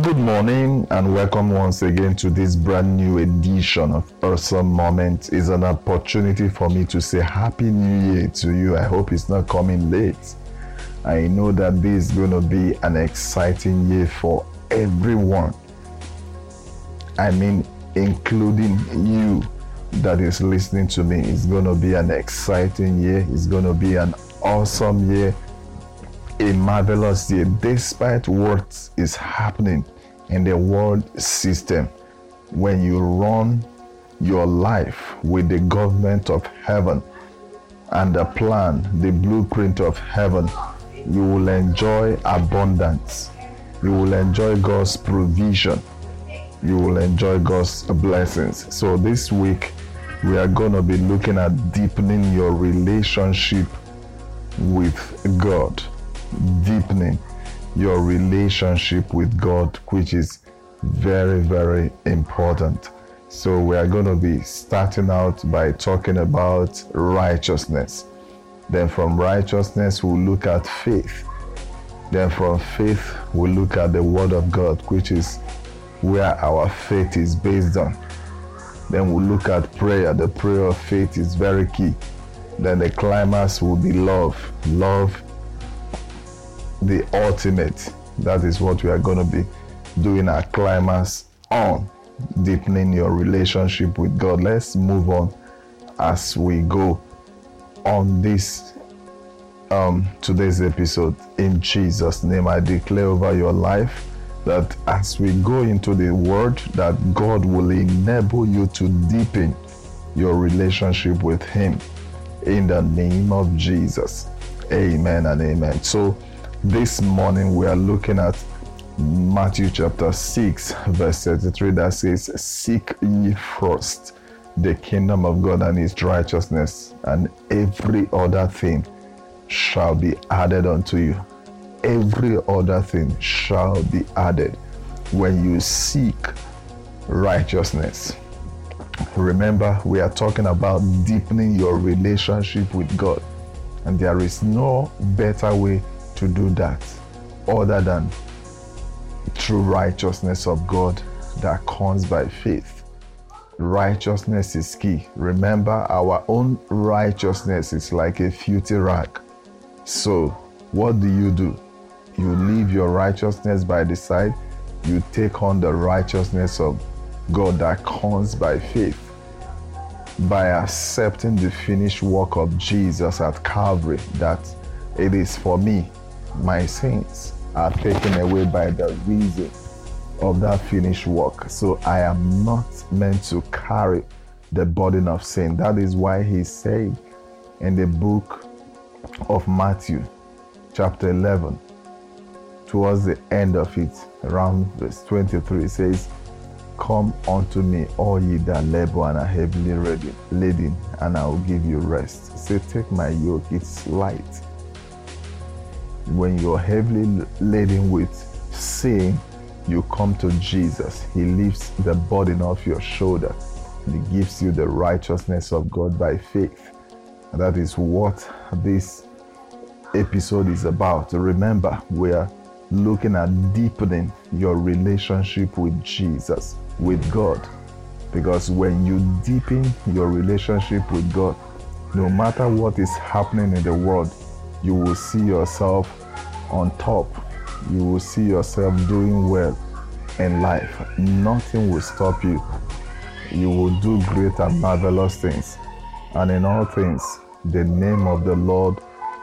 Good morning and welcome once again to this brand new edition of Awesome Moment. It's an opportunity for me to say Happy New Year to you. I hope it's not coming late. I know that this is going to be an exciting year for everyone. I mean, including you that is listening to me. It's going to be an exciting year. It's going to be an awesome year a marvelous year despite what is happening in the world system. When you run your life with the government of heaven and the plan, the blueprint of heaven, you will enjoy abundance. You will enjoy God's provision. You will enjoy God's blessings. So, this week, we are going to be looking at deepening your relationship with God deepening your relationship with God, which is very, very important. So, we are going to be starting out by talking about righteousness. Then, from righteousness, we'll look at faith. Then, from faith, we'll look at the Word of God, which is where our faith is based on. Then, we'll look at prayer. The prayer of faith is very key. Then, the climax will be love. Love the ultimate. That is what we are going to be doing our climax on, deepening your relationship with God. Let's move on as we go on this um, today's episode. In Jesus' name, I declare over your life that as we go into the Word, that God will enable you to deepen your relationship with Him. In the name of Jesus. Amen and amen. So this morning we are looking at Matthew chapter 6, verse 33 that says, Seek ye first the kingdom of God and his righteousness, and every other thing shall be added unto you. Every other thing shall be added when you seek righteousness. Remember, we are talking about deepening your relationship with God, and there is no better way to do that other than through righteousness of God that comes by faith. Righteousness is key. Remember, our own righteousness is like a filthy rag. So, what do you do? You leave your righteousness by the side, you take on the righteousness of God that comes by faith. By accepting the finished work of Jesus at Calvary, that it is for me my sins are taken away by the reason of that finished work. So I am not meant to carry the burden of sin. That is why he said in the book of Matthew, chapter 11, towards the end of it, around verse 23, it says, Come unto me, all ye that labor and are heavily laden, and I will give you rest. Say, Take my yoke, it's light when you're heavily laden with sin, you come to Jesus. He lifts the burden off your shoulder and He gives you the righteousness of God by faith. And that is what this episode is about. Remember, we are looking at deepening your relationship with Jesus, with God. Because when you deepen your relationship with God, no matter what is happening in the world, you will see yourself on top. You will see yourself doing well in life. Nothing will stop you. You will do great and marvelous things. And in all things, the name of the Lord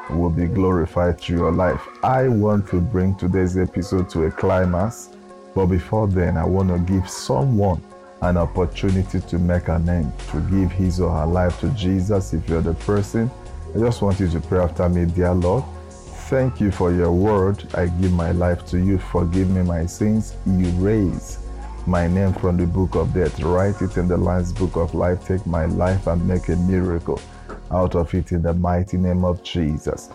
will be glorified through your life. I want to bring today's episode to a climax, but before then, I want to give someone an opportunity to make a name, to give his or her life to Jesus. If you're the person, I just want you to pray after me, dear Lord. Thank you for your word. I give my life to you. Forgive me my sins. Erase my name from the book of death. Write it in the Lamb's book of life. Take my life and make a miracle out of it in the mighty name of Jesus.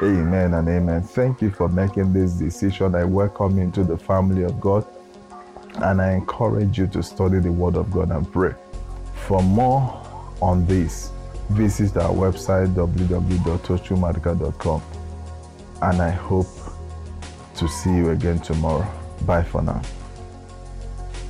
Amen and amen. Thank you for making this decision. I welcome you into the family of God and I encourage you to study the Word of God and pray. For more on this, visit our website www.tochumadika.com and I hope to see you again tomorrow. Bye for now.